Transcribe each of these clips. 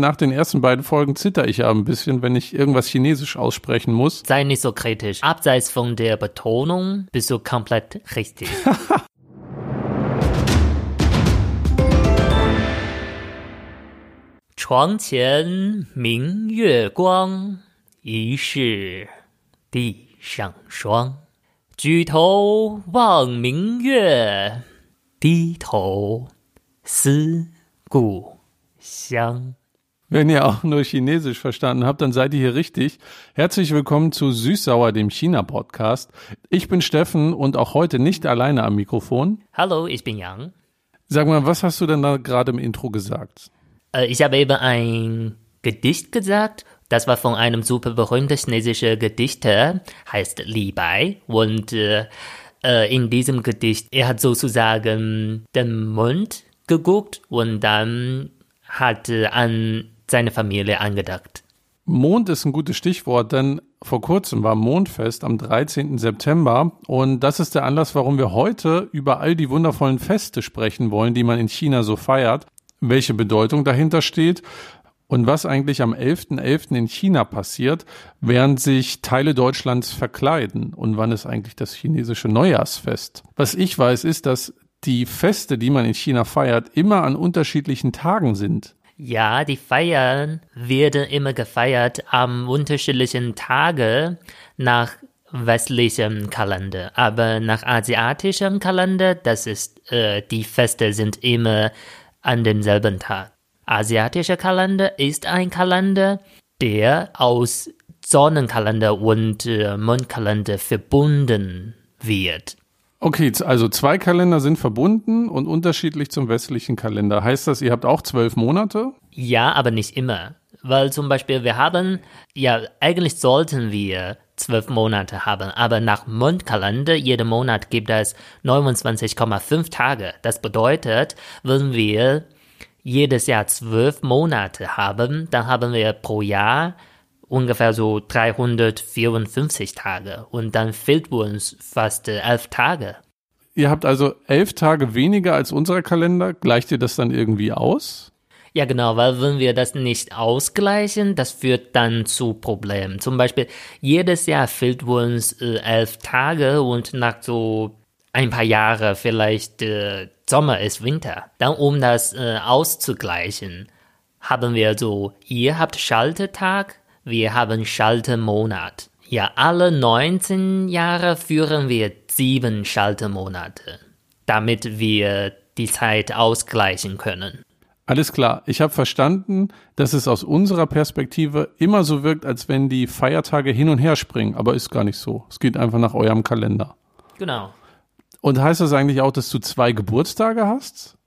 nach den ersten beiden Folgen zitter ich ja ein bisschen, wenn ich irgendwas Chinesisch aussprechen muss. Sei nicht so kritisch. Abseits von der Betonung bist du komplett richtig. Chuang Qian Ming Yue Guang Yi Shi Di Shang Shuang Ju Tou Wang Ming Yue Di Tou Si Gu Xiang wenn ihr auch nur Chinesisch verstanden habt, dann seid ihr hier richtig. Herzlich willkommen zu Süßsauer, dem China-Podcast. Ich bin Steffen und auch heute nicht alleine am Mikrofon. Hallo, ich bin Yang. Sag mal, was hast du denn da gerade im Intro gesagt? Äh, ich habe eben ein Gedicht gesagt. Das war von einem super berühmten chinesischen Gedichter, heißt Li Bai. Und äh, äh, in diesem Gedicht, er hat sozusagen den Mond geguckt und dann hat äh, an seine Familie angedacht. Mond ist ein gutes Stichwort, denn vor kurzem war Mondfest am 13. September und das ist der Anlass, warum wir heute über all die wundervollen Feste sprechen wollen, die man in China so feiert, welche Bedeutung dahinter steht und was eigentlich am 11.11. .11. in China passiert, während sich Teile Deutschlands verkleiden und wann ist eigentlich das chinesische Neujahrsfest. Was ich weiß, ist, dass die Feste, die man in China feiert, immer an unterschiedlichen Tagen sind. Ja, die Feiern werden immer gefeiert am unterschiedlichen Tage nach westlichem Kalender. Aber nach asiatischem Kalender, das ist, äh, die Feste sind immer an demselben Tag. Asiatischer Kalender ist ein Kalender, der aus Sonnenkalender und äh, Mondkalender verbunden wird. Okay, also zwei Kalender sind verbunden und unterschiedlich zum westlichen Kalender. Heißt das, ihr habt auch zwölf Monate? Ja, aber nicht immer. Weil zum Beispiel wir haben, ja, eigentlich sollten wir zwölf Monate haben, aber nach Mondkalender, jeden Monat gibt es 29,5 Tage. Das bedeutet, wenn wir jedes Jahr zwölf Monate haben, dann haben wir pro Jahr ungefähr so 354 Tage und dann fehlt uns fast äh, elf Tage. Ihr habt also elf Tage weniger als unser Kalender. Gleicht ihr das dann irgendwie aus? Ja, genau, weil wenn wir das nicht ausgleichen, das führt dann zu Problemen. Zum Beispiel, jedes Jahr fehlt uns äh, elf Tage und nach so ein paar Jahren vielleicht äh, Sommer ist Winter. Dann, um das äh, auszugleichen, haben wir so, ihr habt Schaltetag, wir haben Schaltemonat. Ja, alle 19 Jahre führen wir sieben Schaltemonate, damit wir die Zeit ausgleichen können. Alles klar. Ich habe verstanden, dass es aus unserer Perspektive immer so wirkt, als wenn die Feiertage hin und her springen, aber ist gar nicht so. Es geht einfach nach eurem Kalender. Genau. Und heißt das eigentlich auch, dass du zwei Geburtstage hast?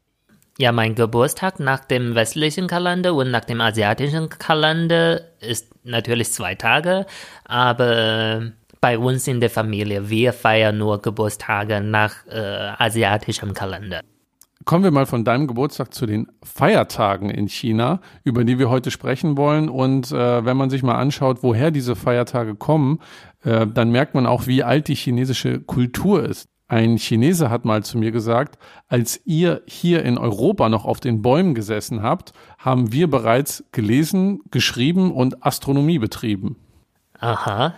Ja, mein Geburtstag nach dem westlichen Kalender und nach dem asiatischen Kalender ist natürlich zwei Tage, aber bei uns in der Familie, wir feiern nur Geburtstage nach äh, asiatischem Kalender. Kommen wir mal von deinem Geburtstag zu den Feiertagen in China, über die wir heute sprechen wollen. Und äh, wenn man sich mal anschaut, woher diese Feiertage kommen, äh, dann merkt man auch, wie alt die chinesische Kultur ist. Ein Chinese hat mal zu mir gesagt, als ihr hier in Europa noch auf den Bäumen gesessen habt, haben wir bereits gelesen, geschrieben und Astronomie betrieben. Aha.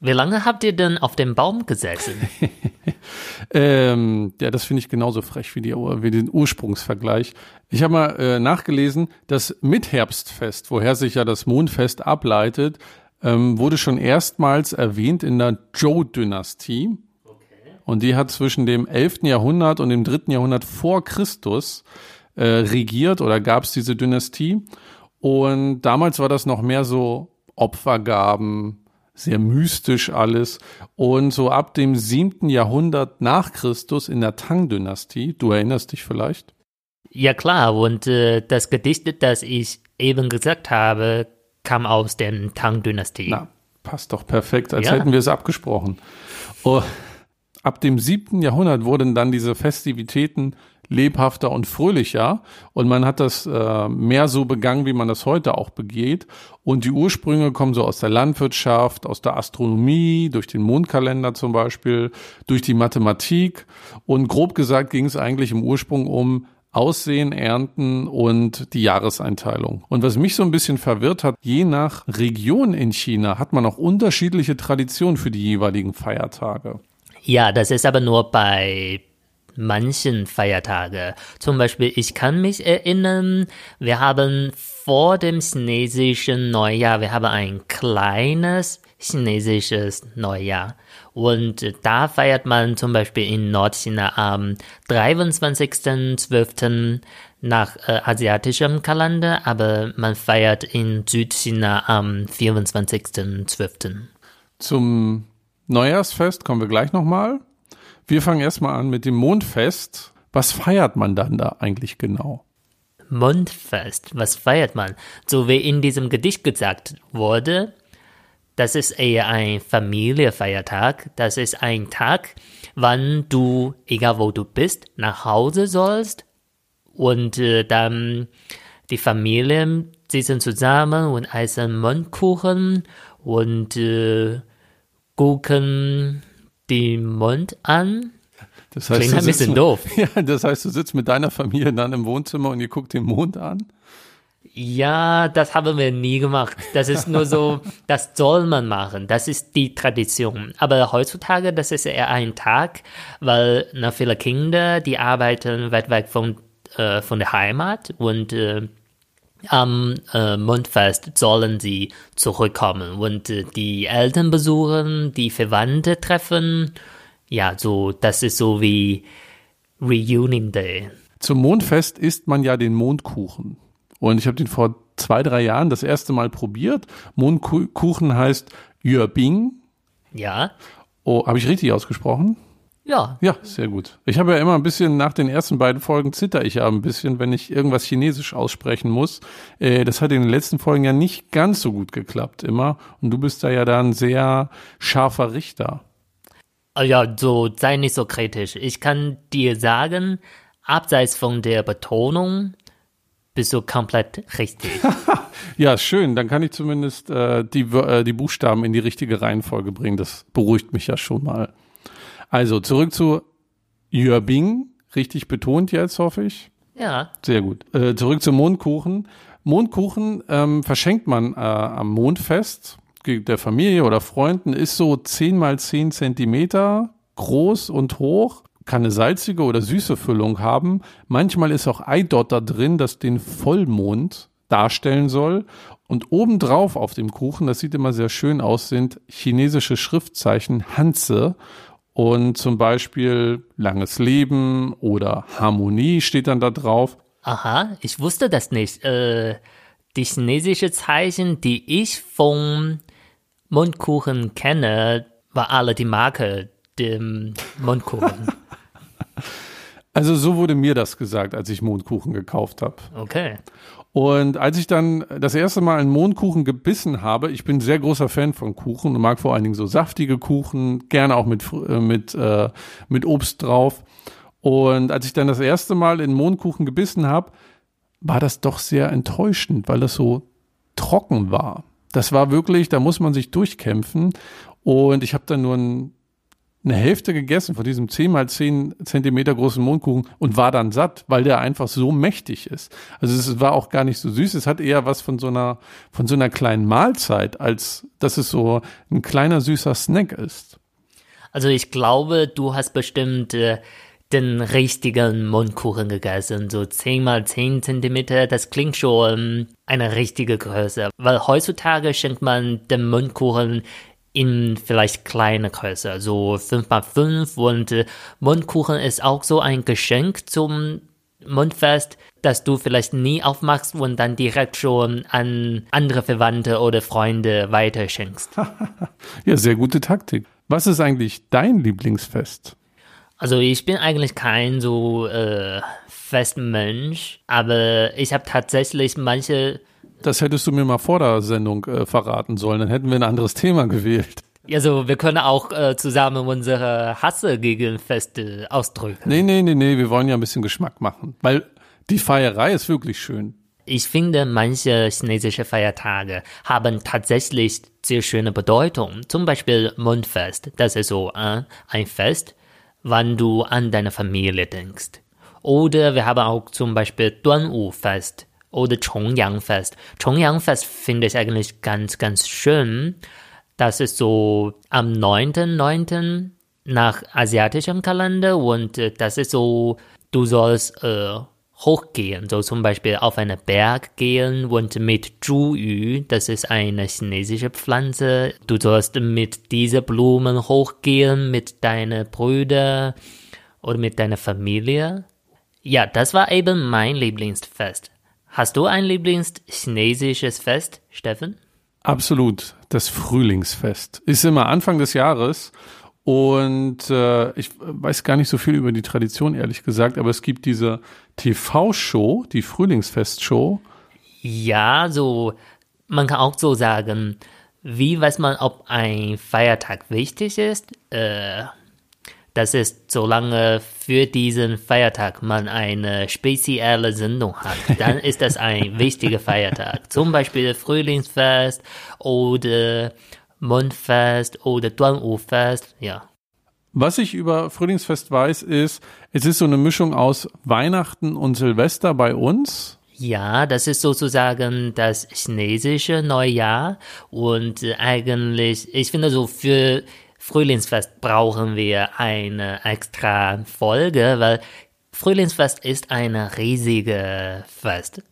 Wie lange habt ihr denn auf dem Baum gesessen? ähm, ja, das finde ich genauso frech wie, die, wie den Ursprungsvergleich. Ich habe mal äh, nachgelesen, das Mitherbstfest, woher sich ja das Mondfest ableitet, ähm, wurde schon erstmals erwähnt in der Zhou-Dynastie. Und die hat zwischen dem 11. Jahrhundert und dem 3. Jahrhundert vor Christus äh, regiert oder gab es diese Dynastie. Und damals war das noch mehr so Opfergaben, sehr mystisch alles. Und so ab dem 7. Jahrhundert nach Christus in der Tang-Dynastie, du erinnerst dich vielleicht? Ja klar, und äh, das Gedicht, das ich eben gesagt habe, kam aus der Tang-Dynastie. Na, passt doch perfekt, als Ja. hätten wir es abgesprochen. Oh, ab dem 7. Jahrhundert wurden dann diese Festivitäten lebhafter und fröhlicher und man hat das äh, mehr so begangen, wie man das heute auch begeht. Und die Ursprünge kommen so aus der Landwirtschaft, aus der Astronomie, durch den Mondkalender zum Beispiel, durch die Mathematik. Und grob gesagt ging es eigentlich im Ursprung um Aussehen, Ernten und die Jahreseinteilung. Und was mich so ein bisschen verwirrt hat, je nach Region in China hat man auch unterschiedliche Traditionen für die jeweiligen Feiertage. Ja, das ist aber nur bei manchen Feiertagen. Zum Beispiel, ich kann mich erinnern, wir haben vor dem chinesischen Neujahr, wir haben ein kleines chinesisches Neujahr. Und da feiert man zum Beispiel in Nordchina am 23.12. nach äh, asiatischem Kalender, aber man feiert in Südchina am 24.12. Zum Neujahrsfest kommen wir gleich nochmal. Wir fangen erstmal an mit dem Mondfest. Was feiert man dann da eigentlich genau? Mondfest, was feiert man? So wie in diesem Gedicht gesagt wurde, das ist eher ein Familienfeiertag. Das ist ein Tag, wann du, egal wo du bist, nach Hause sollst und äh, dann die Familien sitzen zusammen und essen Mondkuchen und äh, gucken den Mond an. Das heißt, Klingt ein bisschen mit, doof. Ja, das heißt, du sitzt mit deiner Familie dann im Wohnzimmer und ihr guckt den Mond an? Ja, das haben wir nie gemacht. Das ist nur so, das soll man machen. Das ist die Tradition. Aber heutzutage, das ist eher ein Tag, weil na, viele Kinder, die arbeiten weit weg von, äh, von der Heimat und äh, am äh, Mondfest sollen sie zurückkommen und äh, die Eltern besuchen, die Verwandte treffen. Ja, so, das ist so wie Reunion Day. Zum Mondfest isst man ja den Mondkuchen. Und ich habe den vor zwei, drei Jahren das erste Mal probiert. Mondkuchen heißt Yuebing. Ja. Oh, habe ich richtig ausgesprochen? Ja. Ja, sehr gut. Ich habe ja immer ein bisschen, nach den ersten beiden Folgen zitter ich ja ein bisschen, wenn ich irgendwas Chinesisch aussprechen muss. Äh, das hat in den letzten Folgen ja nicht ganz so gut geklappt immer. Und du bist da ja dann sehr scharfer Richter. Ah ja, so sei nicht so kritisch. Ich kann dir sagen, abseits von der Betonung bist du komplett richtig. ja, schön. Dann kann ich zumindest äh, die, äh, die Buchstaben in die richtige Reihenfolge bringen. Das beruhigt mich ja schon mal. Also zurück zu Yuebing, richtig betont jetzt, hoffe ich. Ja. Sehr gut. Äh, zurück zum Mondkuchen. Mondkuchen ähm, verschenkt man äh, am Mondfest der Familie oder Freunden, ist so 10 mal 10 Zentimeter groß und hoch, kann eine salzige oder süße Füllung haben. Manchmal ist auch Eidotter drin, das den Vollmond darstellen soll. Und obendrauf auf dem Kuchen, das sieht immer sehr schön aus, sind chinesische Schriftzeichen Hanze. Und zum Beispiel langes Leben oder Harmonie steht dann da drauf. Aha, ich wusste das nicht. Äh, die chinesische Zeichen, die ich vom Mundkuchen kenne, war alle die Marke dem Mundkuchen. Also so wurde mir das gesagt, als ich Mondkuchen gekauft habe. Okay. Und als ich dann das erste Mal einen Mondkuchen gebissen habe, ich bin sehr großer Fan von Kuchen und mag vor allen Dingen so saftige Kuchen, gerne auch mit, äh, mit, äh, mit Obst drauf. Und als ich dann das erste Mal in Mondkuchen gebissen habe, war das doch sehr enttäuschend, weil das so trocken war. Das war wirklich, da muss man sich durchkämpfen. Und ich habe dann nur ein eine Hälfte gegessen von diesem 10 mal 10 Zentimeter großen Mondkuchen und war dann satt, weil der einfach so mächtig ist. Also es war auch gar nicht so süß. Es hat eher was von so einer, von so einer kleinen Mahlzeit, als dass es so ein kleiner süßer Snack ist. Also ich glaube, du hast bestimmt äh, den richtigen Mundkuchen gegessen. So 10 mal 10 Zentimeter, das klingt schon eine richtige Größe. Weil heutzutage schenkt man den Mundkuchen in vielleicht kleine Größe, so 5x5 und äh, Mundkuchen ist auch so ein Geschenk zum Mundfest, dass du vielleicht nie aufmachst und dann direkt schon an andere Verwandte oder Freunde weiterschenkst. ja, sehr gute Taktik. Was ist eigentlich dein Lieblingsfest? Also ich bin eigentlich kein so äh, Festmensch, aber ich habe tatsächlich manche das hättest du mir mal vor der Sendung äh, verraten sollen, dann hätten wir ein anderes Thema gewählt. Also wir können auch äh, zusammen unsere Hasse gegen Feste ausdrücken. Nee, nee, nee, nee, wir wollen ja ein bisschen Geschmack machen, weil die Feierei ist wirklich schön. Ich finde, manche chinesische Feiertage haben tatsächlich sehr schöne Bedeutung. Zum Beispiel Mondfest. Das ist so äh, ein Fest, wann du an deine Familie denkst. Oder wir haben auch zum Beispiel Duanwu-Fest oder Chongyang-Fest. Chongyang-Fest finde ich eigentlich ganz, ganz schön. Das ist so am 9.9. nach asiatischem Kalender und äh, das ist so, du sollst äh, hochgehen, so zum Beispiel auf einen Berg gehen und mit Zhuyu, das ist eine chinesische Pflanze, du sollst mit diesen Blumen hochgehen mit deinen Brüdern oder mit deiner Familie. Ja, das war eben mein Lieblingsfest. Hast du ein Lieblingschinesisches Fest, Steffen? Absolut. Das Frühlingsfest ist immer Anfang des Jahres und äh, ich weiß gar nicht so viel über die Tradition, ehrlich gesagt, aber es gibt diese TV-Show, die Frühlingsfest-Show. Ja, so, man kann auch so sagen, wie weiß man, ob ein Feiertag wichtig ist? Äh, das ist, solange für diesen Feiertag man eine spezielle Sendung hat, dann ist das ein wichtiger Feiertag. Zum Beispiel Frühlingsfest oder Mondfest oder Duanwu-Fest, ja. Was ich über Frühlingsfest weiß, ist, es ist so eine Mischung aus Weihnachten und Silvester bei uns. Ja, das ist sozusagen das chinesische Neujahr und eigentlich, ich finde so für Frühlingsfest brauchen wir eine extra Folge, weil Frühlingsfest ist eine riesige Fest.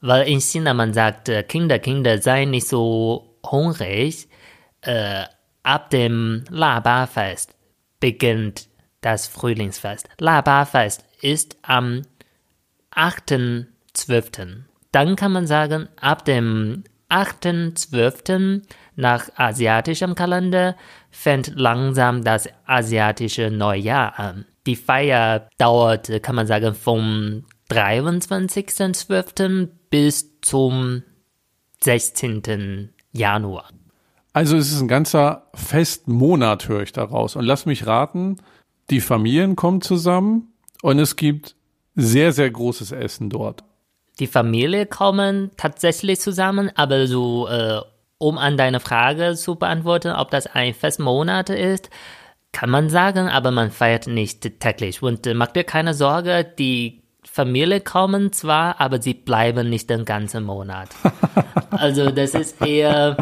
Weil in China man sagt, Kinder, Kinder, seien nicht so hungrig. Äh, ab dem Laba-Fest beginnt das Frühlingsfest. Laba-Fest ist am 8.12. Dann kann man sagen, ab dem 8.12. nach asiatischem Kalender fängt langsam das asiatische Neujahr an. Die Feier dauert, kann man sagen, vom 23.12. bis zum 16. Januar. Also es ist ein ganzer Festmonat, höre ich daraus. Und lass mich raten, die Familien kommen zusammen und es gibt sehr, sehr großes Essen dort. Die Familie kommen tatsächlich zusammen, aber so äh, um an deine Frage zu beantworten, ob das ein Festmonat ist, kann man sagen, aber man feiert nicht täglich. Und äh, mach dir keine Sorge, die Familie kommen zwar, aber sie bleiben nicht den ganzen Monat. also das ist eher.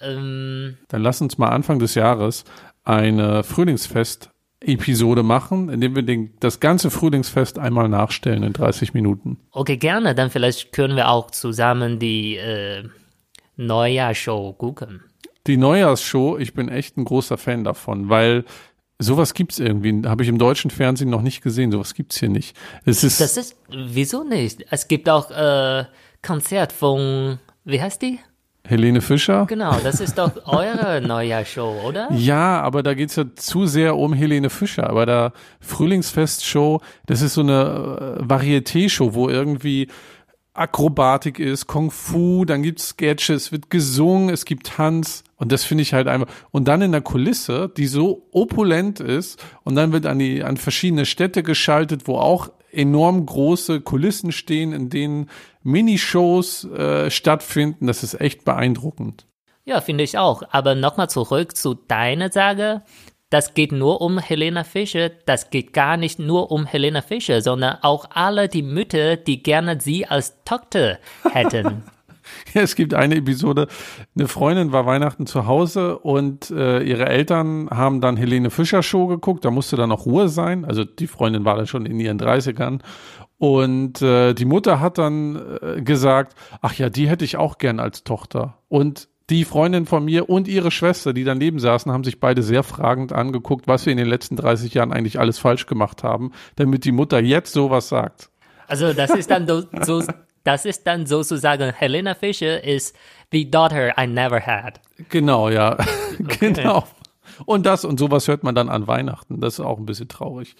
Ähm, Dann lass uns mal Anfang des Jahres eine Frühlingsfest Episode machen, indem wir den, das ganze Frühlingsfest einmal nachstellen in 30 Minuten. Okay, gerne. Dann vielleicht können wir auch zusammen die äh, Neujahrsshow gucken. Die Neujahrsshow, ich bin echt ein großer Fan davon, weil sowas gibt's irgendwie, habe ich im deutschen Fernsehen noch nicht gesehen, sowas gibt's hier nicht. Es ist Das ist, wieso nicht? Es gibt auch äh, Konzert von, wie heißt die? Helene Fischer. Genau, das ist doch eure Neujahrsshow, oder? Ja, aber da geht's ja zu sehr um Helene Fischer. Aber der Frühlingsfest-Show, das ist so eine äh, Varieté-Show, wo irgendwie Akrobatik ist, Kung Fu, dann gibt's Sketches, es wird gesungen, es gibt Tanz und das finde ich halt einfach und dann in der Kulisse, die so opulent ist und dann wird an die an verschiedene Städte geschaltet, wo auch enorm große Kulissen stehen, in denen Minishows äh, stattfinden. Das ist echt beeindruckend. Ja, finde ich auch. Aber nochmal zurück zu deiner Sage. Das geht nur um Helena Fischer. Das geht gar nicht nur um Helena Fischer, sondern auch alle die Mütter, die gerne sie als Tochter hätten. Ja, es gibt eine Episode, eine Freundin war Weihnachten zu Hause und äh, ihre Eltern haben dann Helene Fischer Show geguckt, da musste dann auch Ruhe sein, also die Freundin war dann schon in ihren 30ern und äh, die Mutter hat dann äh, gesagt, ach ja, die hätte ich auch gern als Tochter. Und die Freundin von mir und ihre Schwester, die daneben saßen, haben sich beide sehr fragend angeguckt, was wir in den letzten 30 Jahren eigentlich alles falsch gemacht haben, damit die Mutter jetzt sowas sagt. Also das ist dann so, das ist dann sozusagen Helena Fischer ist the daughter I never had. Genau, ja. genau. Und das und sowas hört man dann an Weihnachten. Das ist auch ein bisschen traurig.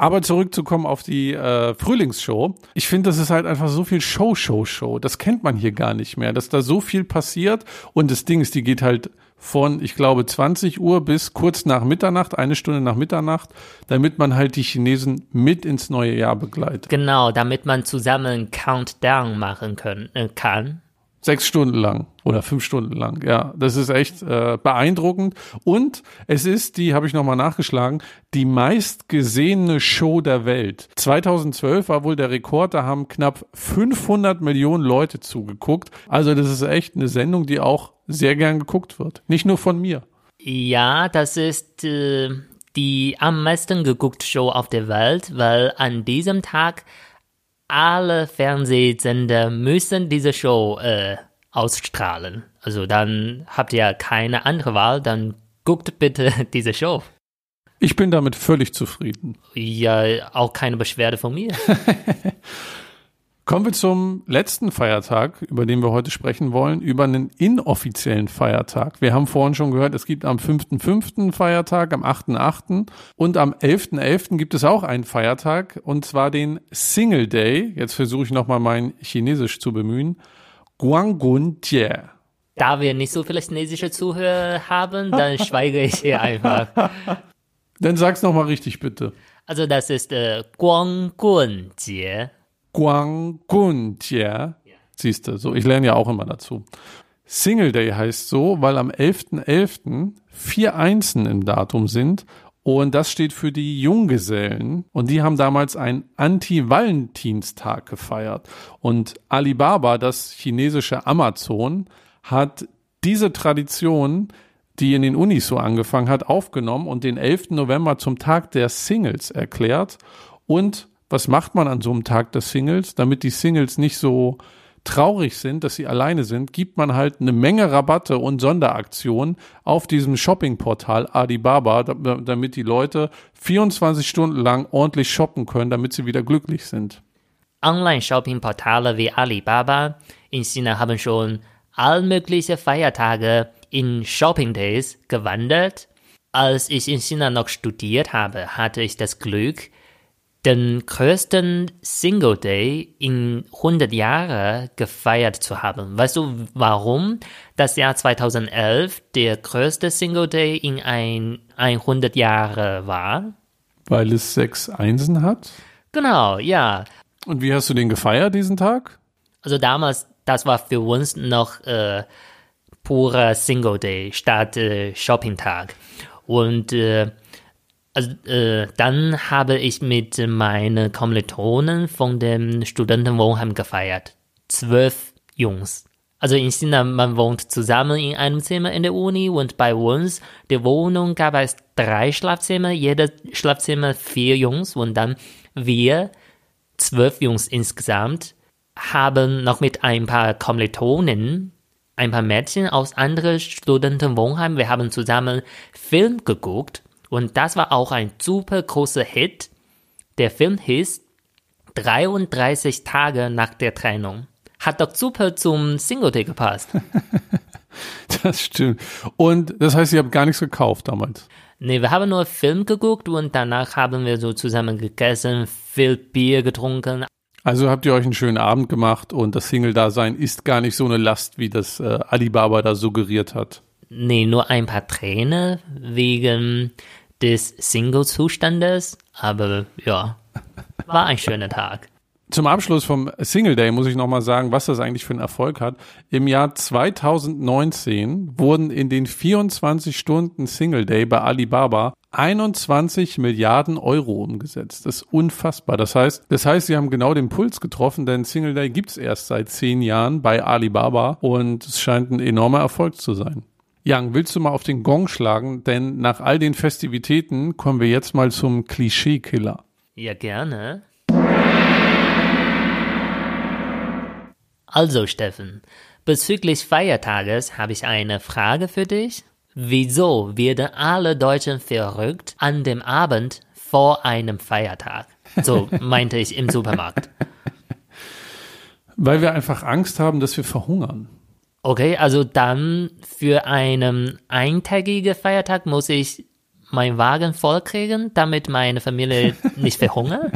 Aber zurückzukommen auf die äh, Frühlingsshow. Ich finde, das ist halt einfach so viel Show, Show, Show. Das kennt man hier gar nicht mehr, dass da so viel passiert. Und das Ding ist, die geht halt von, ich glaube, 20 Uhr bis kurz nach Mitternacht, eine Stunde nach Mitternacht, damit man halt die Chinesen mit ins neue Jahr begleitet. Genau, damit man zusammen einen Countdown machen können, äh, kann. Sechs Stunden lang oder fünf Stunden lang. Ja, das ist echt äh, beeindruckend. Und es ist die, habe ich nochmal nachgeschlagen, die meistgesehene Show der Welt. 2012 war wohl der Rekord, da haben knapp 500 Millionen Leute zugeguckt. Also das ist echt eine Sendung, die auch sehr gern geguckt wird. Nicht nur von mir. Ja, das ist äh, die am meisten geguckte Show auf der Welt, weil an diesem Tag alle Fernsehsender müssen diese Show äh, ausstrahlen. Also dann habt ihr keine andere Wahl, dann guckt bitte diese Show. Ich bin damit völlig zufrieden. Ja, auch keine Beschwerde von mir. Kommen wir zum letzten Feiertag, über den wir heute sprechen wollen, über einen inoffiziellen Feiertag. Wir haben vorhin schon gehört, es gibt am 5.5. Feiertag, am 8.8. und am 11.11. .11. gibt es auch einen Feiertag und zwar den Single Day. Jetzt versuche ich nochmal mein Chinesisch zu bemühen. Guanggun Jie. Da wir nicht so viele chinesische Zuhörer haben, dann schweige ich hier einfach. Dann sag's nochmal richtig, bitte. Also das ist äh, Guanggun-Jie. Guanggun-Jie. Siehst du, so, ich lerne ja auch immer dazu. Single Day heißt so, weil am 11.11. .11. vier Einsen im Datum sind und das steht für die Junggesellen. Und die haben damals einen Anti-Valentinstag gefeiert. Und Alibaba, das chinesische Amazon, hat diese Tradition, die in den Unis so angefangen hat, aufgenommen und den 11. November zum Tag der Singles erklärt. Und was macht man an so einem Tag der Singles, damit die Singles nicht so traurig sind, dass sie alleine sind, gibt man halt eine Menge Rabatte und Sonderaktionen auf diesem Shoppingportal Alibaba, damit die Leute 24 Stunden lang ordentlich shoppen können, damit sie wieder glücklich sind. Online-Shopping-Portale wie Alibaba in China haben schon all mögliche Feiertage in Shopping Days gewandelt. Als ich in China noch studiert habe, hatte ich das Glück, den größten Single Day in 100 Jahren gefeiert zu haben. Weißt du, warum das Jahr 2011 der größte Single Day in ein 100 Jahre war? Weil es sechs Einsen hat? Genau, ja. Und wie hast du den gefeiert, diesen Tag? Also damals, das war für uns noch äh, purer Single Day statt äh, Shopping-Tag. Und äh, also, äh, dann habe ich mit meinen Kommilitonen von dem Studentenwohnheim gefeiert. Zwölf Jungs. Also in China, man wohnt zusammen in einem Zimmer in der Uni und bei uns, der Wohnung gab es drei Schlafzimmer, jedes Schlafzimmer vier Jungs und dann wir, zwölf Jungs insgesamt, haben noch mit ein paar Kommilitonen, ein paar Mädchen aus anderen Studentenwohnheimen, wir haben zusammen Film geguckt und das war auch ein super großer Hit. Der Film hieß 33 Tage nach der Trennung. Hat doch super zum Single Day gepasst. das stimmt. Und das heißt, ihr habt gar nichts gekauft damals? Nee, wir haben nur Film geguckt und danach haben wir so zusammen gegessen, viel Bier getrunken. Also habt ihr euch einen schönen Abend gemacht und das Single-Dasein ist gar nicht so eine Last, wie das äh, Alibaba da suggeriert hat. Nee, nur ein paar Tränen wegen des Single-Zustandes, aber ja, war ein schöner Tag. Zum Abschluss vom Single Day muss ich nochmal sagen, was das eigentlich für einen Erfolg hat. Im Jahr 2019 wurden in den 24 Stunden Single Day bei Alibaba 21 Milliarden Euro umgesetzt. Das ist unfassbar. Das heißt, das heißt, sie haben genau den Puls getroffen, denn Single Day gibt's erst seit zehn Jahren bei Alibaba und es scheint ein enormer Erfolg zu sein. Jan, willst du mal auf den Gong schlagen? Denn nach all den Festivitäten kommen wir jetzt mal zum Klischee-Killer. Ja, gerne. Also, Steffen, bezüglich Feiertages habe ich eine Frage für dich. Wieso werden alle Deutschen verrückt an dem Abend vor einem Feiertag? So meinte ich im Supermarkt. Weil wir einfach Angst haben, dass wir verhungern. Okay, also dann für einen eintägigen Feiertag muss ich meinen Wagen vollkriegen, damit meine Familie nicht verhungert?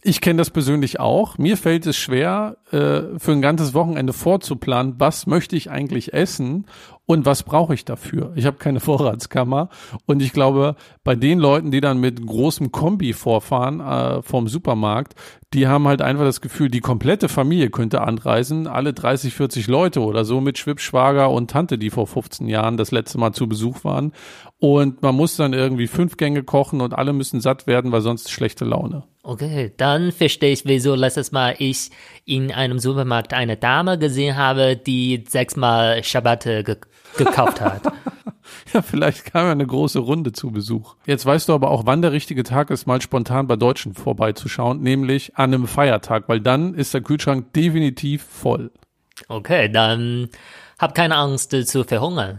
Ich kenne das persönlich auch. Mir fällt es schwer, äh, für ein ganzes Wochenende vorzuplanen, was möchte ich eigentlich essen und was brauche ich dafür. Ich habe keine Vorratskammer und ich glaube, bei den Leuten, die dann mit großem Kombi vorfahren äh, vom Supermarkt, die haben halt einfach das Gefühl, die komplette Familie könnte anreisen, alle 30, 40 Leute oder so mit Schwibschwager und Tante, die vor 15 Jahren das letzte Mal zu Besuch waren. Und man muss dann irgendwie fünf Gänge kochen und alle müssen satt werden, weil sonst schlechte Laune. Okay, dann verstehe ich, wieso letztes Mal ich in einem Supermarkt eine Dame gesehen habe, die sechsmal Schabatte ge gekauft hat. Ja, vielleicht kam ja eine große Runde zu Besuch. Jetzt weißt du aber auch, wann der richtige Tag ist, mal spontan bei Deutschen vorbeizuschauen, nämlich an einem Feiertag, weil dann ist der Kühlschrank definitiv voll. Okay, dann hab keine Angst äh, zu verhungern.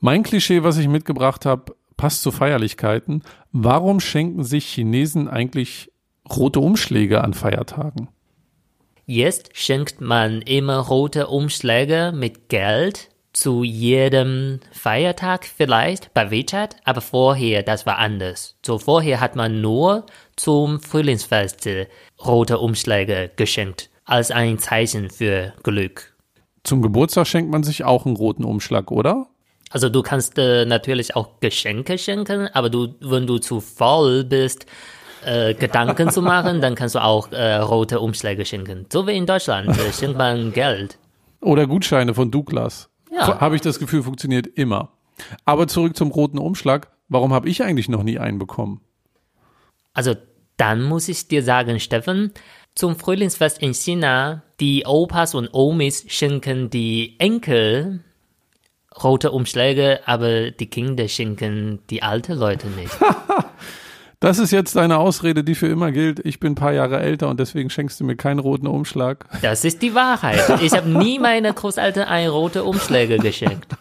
Mein Klischee, was ich mitgebracht habe, passt zu Feierlichkeiten. Warum schenken sich Chinesen eigentlich rote Umschläge an Feiertagen? Jetzt schenkt man immer rote Umschläge mit Geld zu jedem Feiertag vielleicht bei WeChat, aber vorher, das war anders. So vorher hat man nur zum Frühlingsfest rote Umschläge geschenkt, als ein Zeichen für Glück. Zum Geburtstag schenkt man sich auch einen roten Umschlag, oder? Also du kannst äh, natürlich auch Geschenke schenken, aber du, wenn du zu faul bist, äh, Gedanken zu machen, dann kannst du auch äh, rote Umschläge schenken. So wie in Deutschland äh, schenkt man Geld. Oder Gutscheine von Douglas. Ja. Habe ich das Gefühl, funktioniert immer. Aber zurück zum roten Umschlag. Warum habe ich eigentlich noch nie einen bekommen? Also dann muss ich dir sagen, Steffen, zum Frühlingsfest in China, die Opas und Omis schenken die Enkel rote Umschläge, aber die Kinder schenken die alten Leute nicht. Das ist jetzt deine Ausrede, die für immer gilt. Ich bin ein paar Jahre älter und deswegen schenkst du mir keinen roten Umschlag. Das ist die Wahrheit. Ich habe nie meine Großeltern ein rote Umschläge geschenkt.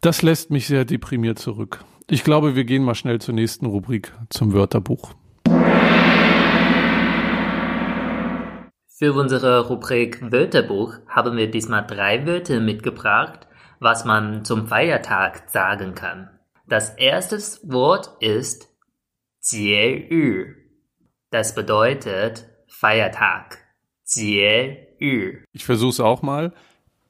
Das lässt mich sehr deprimiert zurück. Ich glaube, wir gehen mal schnell zur nächsten Rubrik, zum Wörterbuch. Für unsere Rubrik Wörterbuch haben wir diesmal drei Wörter mitgebracht, was man zum Feiertag sagen kann. Das erste Wort ist 节日. Das bedeutet Feiertag. 节日. Ich versuche es auch mal.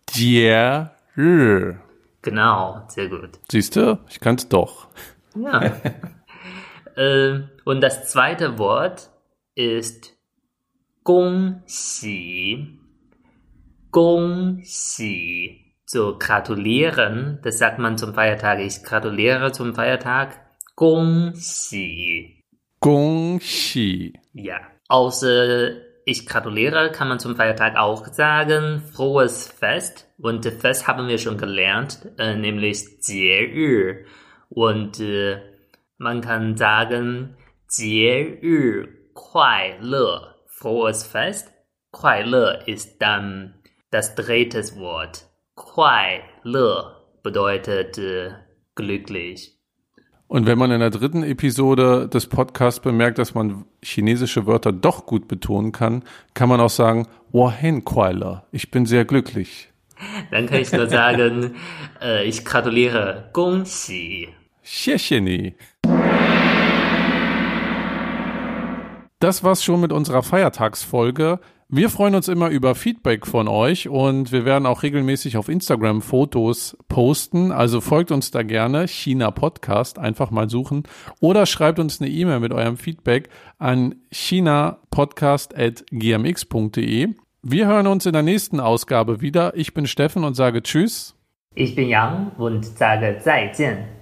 节日. Genau, sehr gut. Siehst du? Ich kann es doch. Ja. äh, und das zweite Wort ist 恭喜. Gongxi. So gratulieren, das sagt man zum Feiertag. Ich gratuliere zum Feiertag. Gongxi. Gongxi. Ja. Außer ich gratuliere, kann man zum Feiertag auch sagen frohes Fest. Und das Fest haben wir schon gelernt, äh, nämlich Jie Und äh, man kann sagen Jie Kuai Le. Frohes Fest. 快乐 ist dann das dritte Wort. 快乐 bedeutet äh, glücklich. Und wenn man in der dritten Episode des Podcasts bemerkt, dass man chinesische Wörter doch gut betonen kann, kann man auch sagen, Wohen Kuala, ich bin sehr glücklich. Dann kann ich nur sagen, äh, ich gratuliere, 恭喜. Tschecheni. Das war's schon mit unserer Feiertagsfolge. Wir freuen uns immer über Feedback von euch und wir werden auch regelmäßig auf Instagram Fotos posten. Also folgt uns da gerne, China Podcast, einfach mal suchen. Oder schreibt uns eine E-Mail mit eurem Feedback an chinapodcast.gmx.de. Wir hören uns in der nächsten Ausgabe wieder. Ich bin Steffen und sage Tschüss. Ich bin Yang und sage 再见.